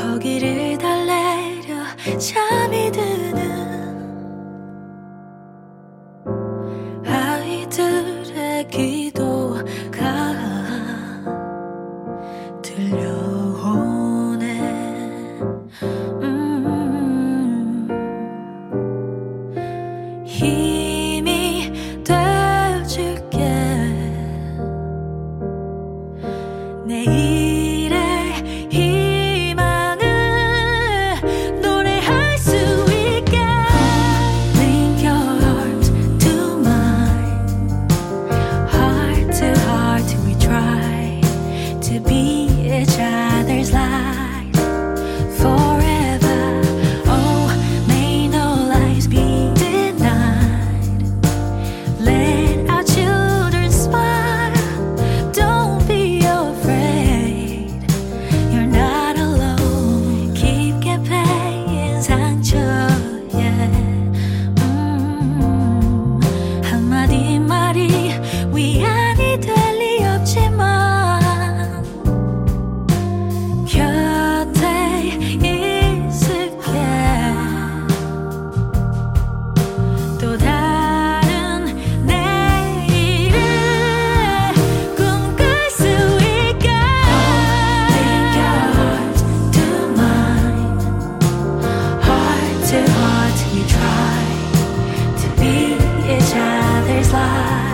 여기를 달래려 잠이 드는 아이들의 기도가 들려오네. 음, other's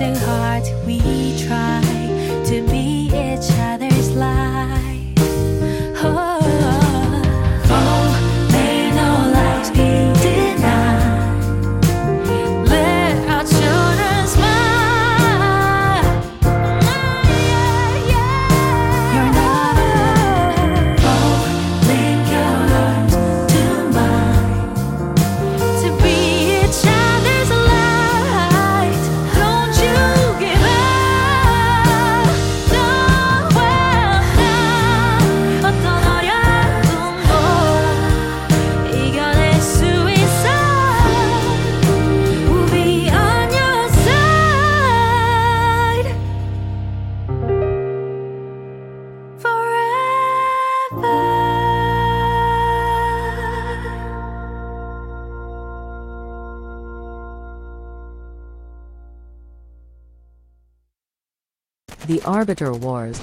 To heart, we try to be The Arbiter Wars.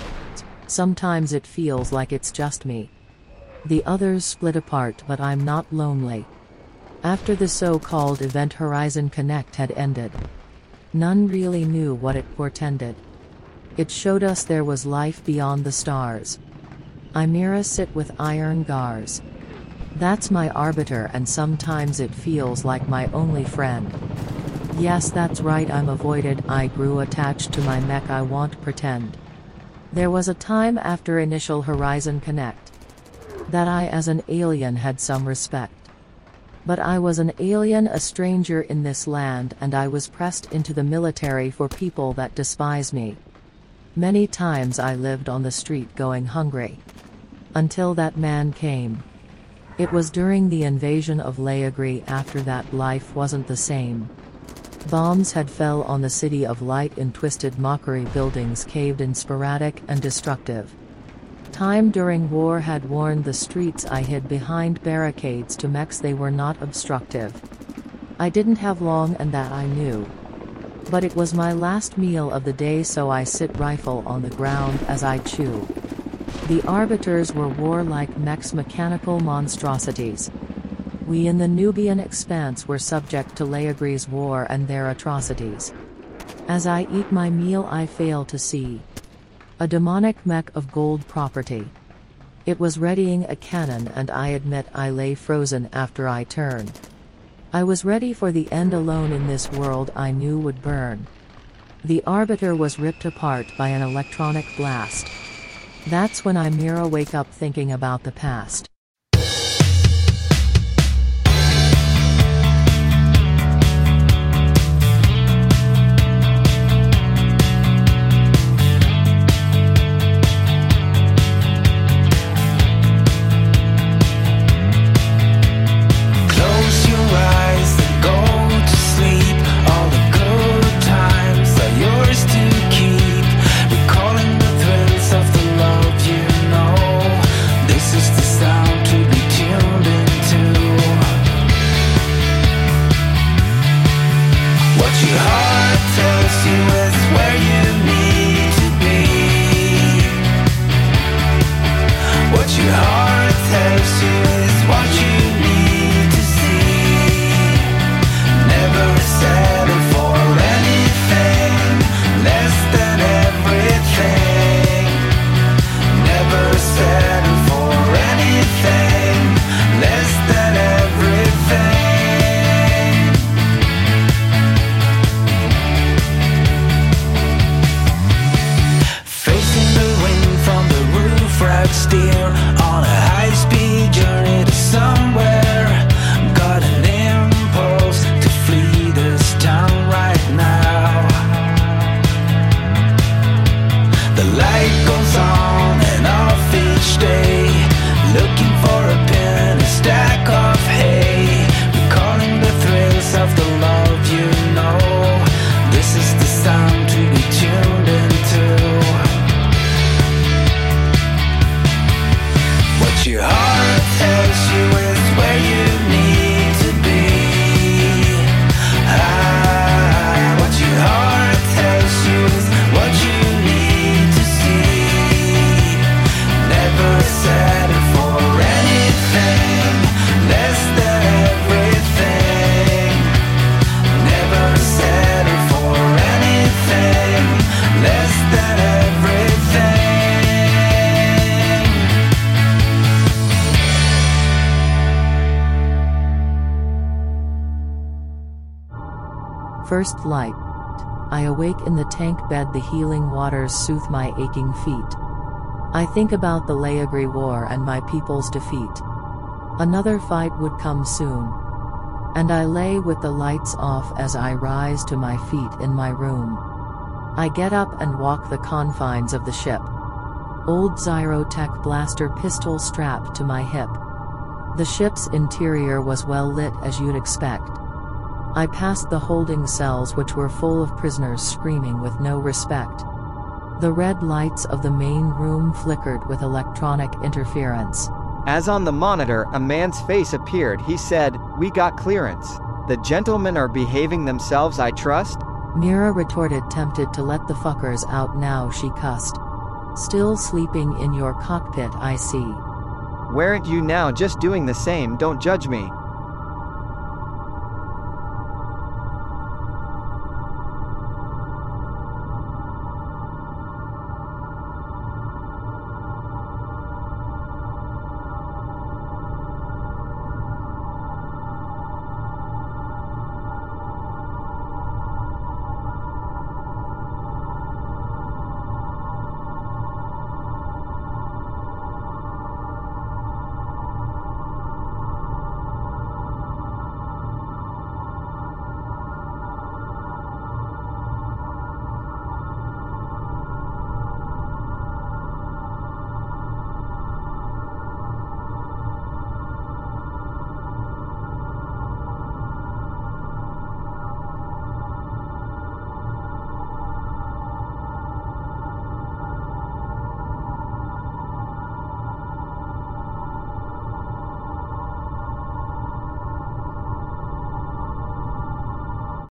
Sometimes it feels like it's just me. The others split apart, but I'm not lonely. After the so called event Horizon Connect had ended, none really knew what it portended. It showed us there was life beyond the stars. Imira sit with iron gars. That's my arbiter, and sometimes it feels like my only friend. Yes, that's right, I'm avoided. I grew attached to my mech, I won't pretend. There was a time after initial Horizon Connect that I, as an alien, had some respect. But I was an alien, a stranger in this land, and I was pressed into the military for people that despise me. Many times I lived on the street going hungry. Until that man came. It was during the invasion of Leagri after that life wasn't the same. Bombs had fell on the city of light in twisted mockery buildings caved in sporadic and destructive. Time during war had warned the streets I hid behind barricades to mechs they were not obstructive. I didn't have long and that I knew. But it was my last meal of the day so I sit rifle on the ground as I chew. The arbiters were warlike mechs mechanical monstrosities. We in the Nubian expanse were subject to Leagri's war and their atrocities. As I eat my meal I fail to see a demonic mech of gold property. It was readying a cannon and I admit I lay frozen after I turned. I was ready for the end alone in this world I knew would burn. The arbiter was ripped apart by an electronic blast. That's when I Mira wake up thinking about the past. First light. I awake in the tank bed, the healing waters soothe my aching feet. I think about the Leagri War and my people's defeat. Another fight would come soon. And I lay with the lights off as I rise to my feet in my room. I get up and walk the confines of the ship. Old Zyrotech blaster pistol strapped to my hip. The ship's interior was well lit as you'd expect. I passed the holding cells which were full of prisoners screaming with no respect. The red lights of the main room flickered with electronic interference. As on the monitor, a man's face appeared. He said, We got clearance. The gentlemen are behaving themselves, I trust? Mira retorted, tempted to let the fuckers out now, she cussed. Still sleeping in your cockpit, I see. Weren't you now just doing the same? Don't judge me.